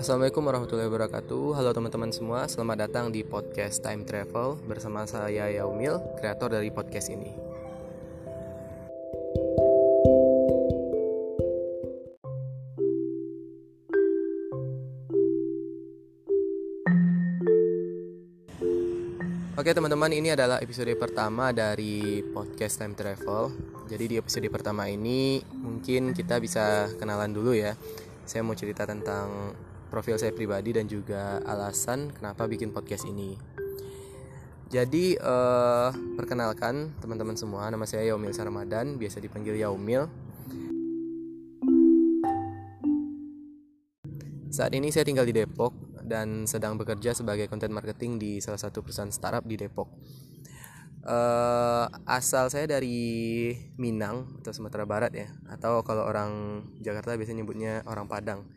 Assalamualaikum warahmatullahi wabarakatuh. Halo teman-teman semua, selamat datang di podcast Time Travel Bersama saya Yaumil, kreator dari podcast ini. Oke teman-teman, ini adalah episode pertama dari podcast Time Travel. Jadi di episode pertama ini mungkin kita bisa kenalan dulu ya. Saya mau cerita tentang profil saya pribadi dan juga alasan kenapa bikin podcast ini Jadi uh, perkenalkan teman-teman semua, nama saya Yaumil Saramadan, biasa dipanggil Yaumil Saat ini saya tinggal di Depok dan sedang bekerja sebagai content marketing di salah satu perusahaan startup di Depok. Uh, asal saya dari Minang atau Sumatera Barat ya, atau kalau orang Jakarta biasanya nyebutnya orang Padang.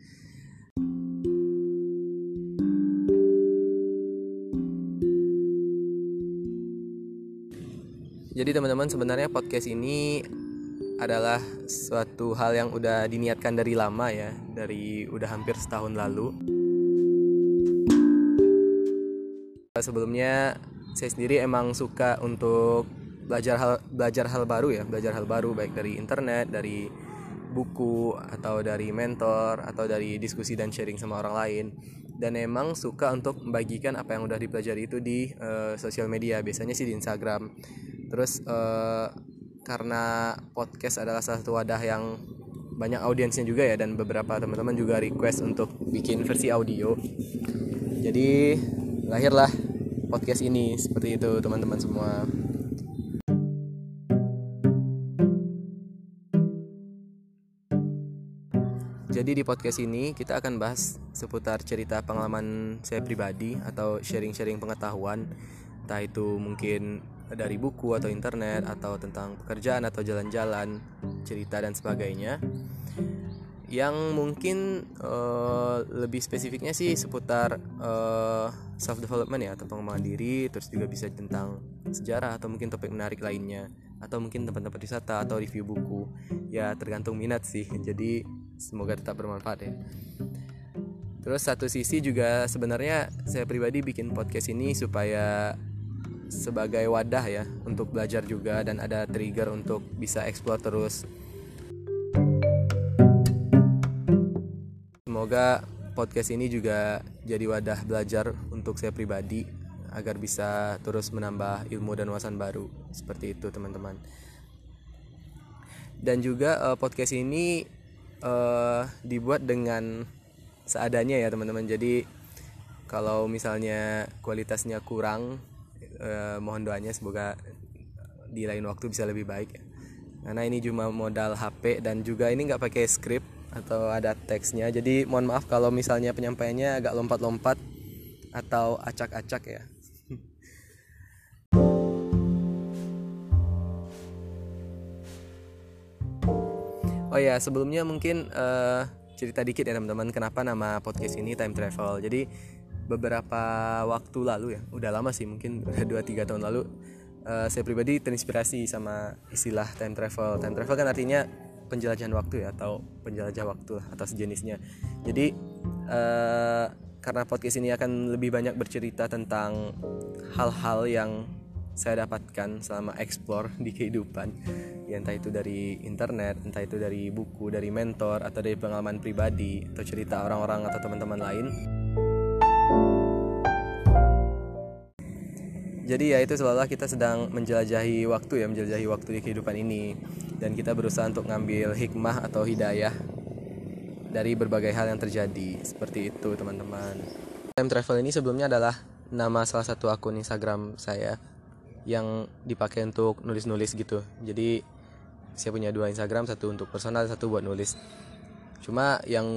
Jadi teman-teman sebenarnya podcast ini adalah suatu hal yang udah diniatkan dari lama ya, dari udah hampir setahun lalu. Sebelumnya saya sendiri emang suka untuk belajar hal belajar hal baru ya, belajar hal baru baik dari internet, dari buku atau dari mentor atau dari diskusi dan sharing sama orang lain. Dan emang suka untuk membagikan apa yang udah dipelajari itu di uh, sosial media, biasanya sih di Instagram. Terus uh, karena podcast adalah salah satu wadah yang banyak audiensnya juga ya dan beberapa teman-teman juga request untuk bikin versi audio. Jadi lahirlah podcast ini. Seperti itu teman-teman semua. Jadi di podcast ini kita akan bahas seputar cerita pengalaman saya pribadi atau sharing-sharing pengetahuan. Entah itu mungkin dari buku atau internet atau tentang pekerjaan atau jalan-jalan, cerita dan sebagainya. Yang mungkin uh, lebih spesifiknya sih seputar uh, eh, self development ya atau pengembangan diri terus juga bisa tentang sejarah atau mungkin topik menarik lainnya atau mungkin tempat-tempat wisata atau review buku. Ya tergantung minat sih jadi semoga tetap bermanfaat ya. Terus satu sisi juga sebenarnya saya pribadi bikin podcast ini supaya sebagai wadah ya untuk belajar juga dan ada trigger untuk bisa explore terus Semoga podcast ini juga jadi wadah belajar untuk saya pribadi agar bisa terus menambah ilmu dan wawasan baru seperti itu teman-teman. Dan juga uh, podcast ini uh, dibuat dengan seadanya ya teman-teman. Jadi kalau misalnya kualitasnya kurang, uh, mohon doanya semoga di lain waktu bisa lebih baik. Karena ini cuma modal HP dan juga ini nggak pakai script atau ada teksnya. Jadi mohon maaf kalau misalnya penyampaiannya agak lompat-lompat atau acak-acak ya. Oh ya sebelumnya mungkin uh, cerita dikit ya teman-teman kenapa nama podcast ini time travel. Jadi beberapa waktu lalu ya udah lama sih mungkin udah 2-3 tahun lalu uh, saya pribadi terinspirasi sama istilah time travel. Time travel kan artinya penjelajahan waktu ya atau penjelajah waktu atau sejenisnya. Jadi uh, karena podcast ini akan lebih banyak bercerita tentang hal-hal yang saya dapatkan selama explore di kehidupan ya entah itu dari internet entah itu dari buku dari mentor atau dari pengalaman pribadi atau cerita orang-orang atau teman-teman lain jadi ya itu seolah kita sedang menjelajahi waktu ya menjelajahi waktu di kehidupan ini. Dan kita berusaha untuk ngambil hikmah atau hidayah dari berbagai hal yang terjadi. Seperti itu teman-teman. Time travel ini sebelumnya adalah nama salah satu akun Instagram saya yang dipakai untuk nulis-nulis gitu. Jadi saya punya dua Instagram satu untuk personal satu buat nulis cuma yang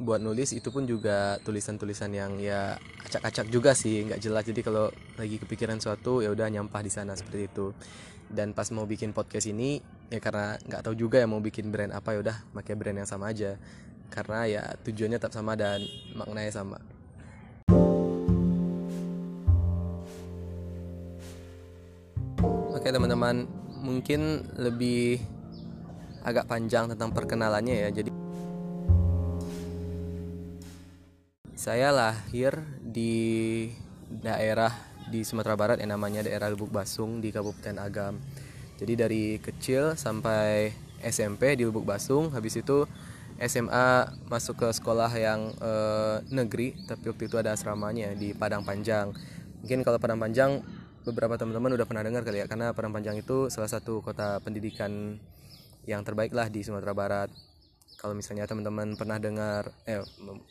buat nulis itu pun juga tulisan-tulisan yang ya acak-acak juga sih nggak jelas. Jadi kalau lagi kepikiran suatu ya udah nyampah di sana seperti itu. Dan pas mau bikin podcast ini ya karena nggak tahu juga ya mau bikin brand apa ya udah pakai brand yang sama aja. Karena ya tujuannya tetap sama dan maknanya sama. Oke teman-teman mungkin lebih agak panjang tentang perkenalannya ya. Jadi saya lahir di daerah di Sumatera Barat yang namanya daerah Lubuk Basung di Kabupaten Agam. Jadi dari kecil sampai SMP di Lubuk Basung, habis itu SMA masuk ke sekolah yang eh, negeri, tapi waktu itu ada asramanya di Padang Panjang. Mungkin kalau Padang Panjang beberapa teman-teman udah pernah dengar kali ya, karena Padang Panjang itu salah satu kota pendidikan yang terbaik lah di Sumatera Barat kalau misalnya teman-teman pernah dengar eh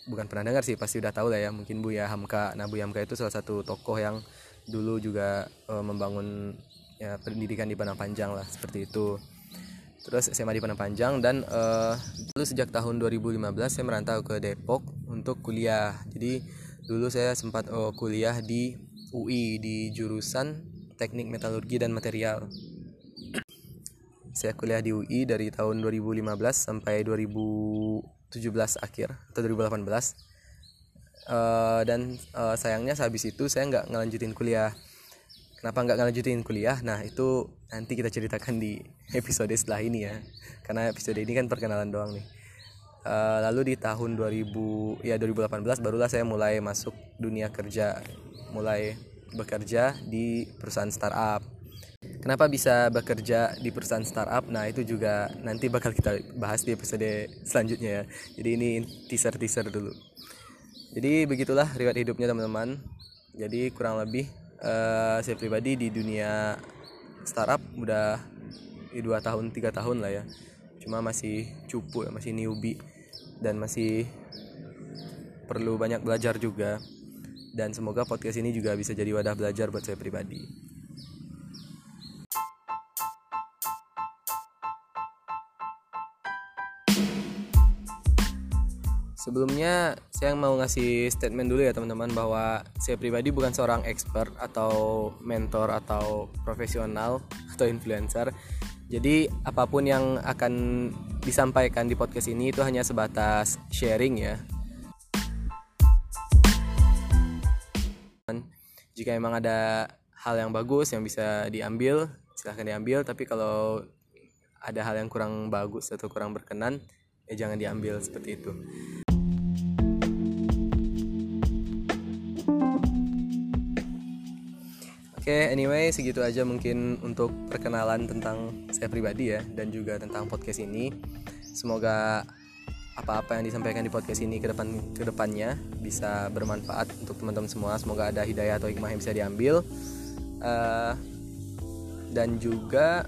bukan pernah dengar sih pasti udah tahu lah ya mungkin Buya Hamka. Nah Buya Hamka itu salah satu tokoh yang dulu juga uh, membangun ya pendidikan di Padang Panjang lah seperti itu. Terus SMA di Padang Panjang dan uh, dulu sejak tahun 2015 saya merantau ke Depok untuk kuliah. Jadi dulu saya sempat uh, kuliah di UI di jurusan Teknik Metalurgi dan Material saya kuliah di UI dari tahun 2015 sampai 2017 akhir atau 2018 uh, eh, dan uh, sayangnya sehabis itu saya nggak ngelanjutin kuliah. Kenapa nggak ngelanjutin kuliah? Nah itu nanti kita ceritakan di episode setelah ini ya. Karena episode ini kan perkenalan doang nih. Uh, lalu di tahun 2000 ya 2018 barulah saya mulai masuk dunia kerja. Mulai bekerja di perusahaan startup Kenapa bisa bekerja di perusahaan startup? Nah, itu juga nanti bakal kita bahas di episode selanjutnya ya. Jadi ini teaser-teaser dulu. Jadi begitulah riwayat hidupnya teman-teman. Jadi kurang lebih uh, saya pribadi di dunia startup udah dua tahun tiga tahun lah ya. Cuma masih cupu ya, masih newbie dan masih perlu banyak belajar juga. Dan semoga podcast ini juga bisa jadi wadah belajar buat saya pribadi. Sebelumnya saya mau ngasih statement dulu ya teman-teman bahwa saya pribadi bukan seorang expert atau mentor atau profesional atau influencer. Jadi apa pun yang akan disampaikan di podcast ini itu hanya sebatas sharing ya. Jika memang ada hal yang bagus yang bisa diambil, silahkan diambil. Tapi kalau ada hal yang kurang bagus atau kurang berkenan, ya jangan diambil seperti itu. Oke, okay, anyway segitu aja mungkin untuk perkenalan tentang saya pribadi ya dan juga tentang podcast ini. Semoga apa-apa yang disampaikan di podcast ini ke depan ke depannya bisa bermanfaat untuk teman-teman semua. Semoga ada hidayah atau hikmah yang bisa diambil. Uh, dan juga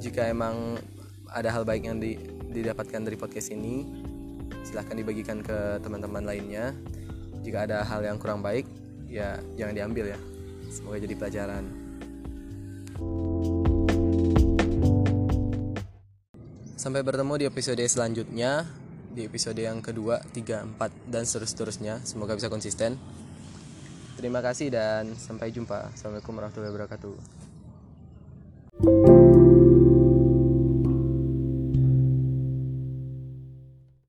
jika emang ada hal baik yang di, didapatkan dari podcast ini, silahkan dibagikan ke teman-teman lainnya. Jika ada hal yang kurang baik, ya jangan diambil ya. Semoga jadi pelajaran. Sampai bertemu di episode selanjutnya, di episode yang kedua, tiga, empat, dan seterusnya. Semoga bisa konsisten. Terima kasih dan sampai jumpa. Assalamualaikum warahmatullahi wabarakatuh.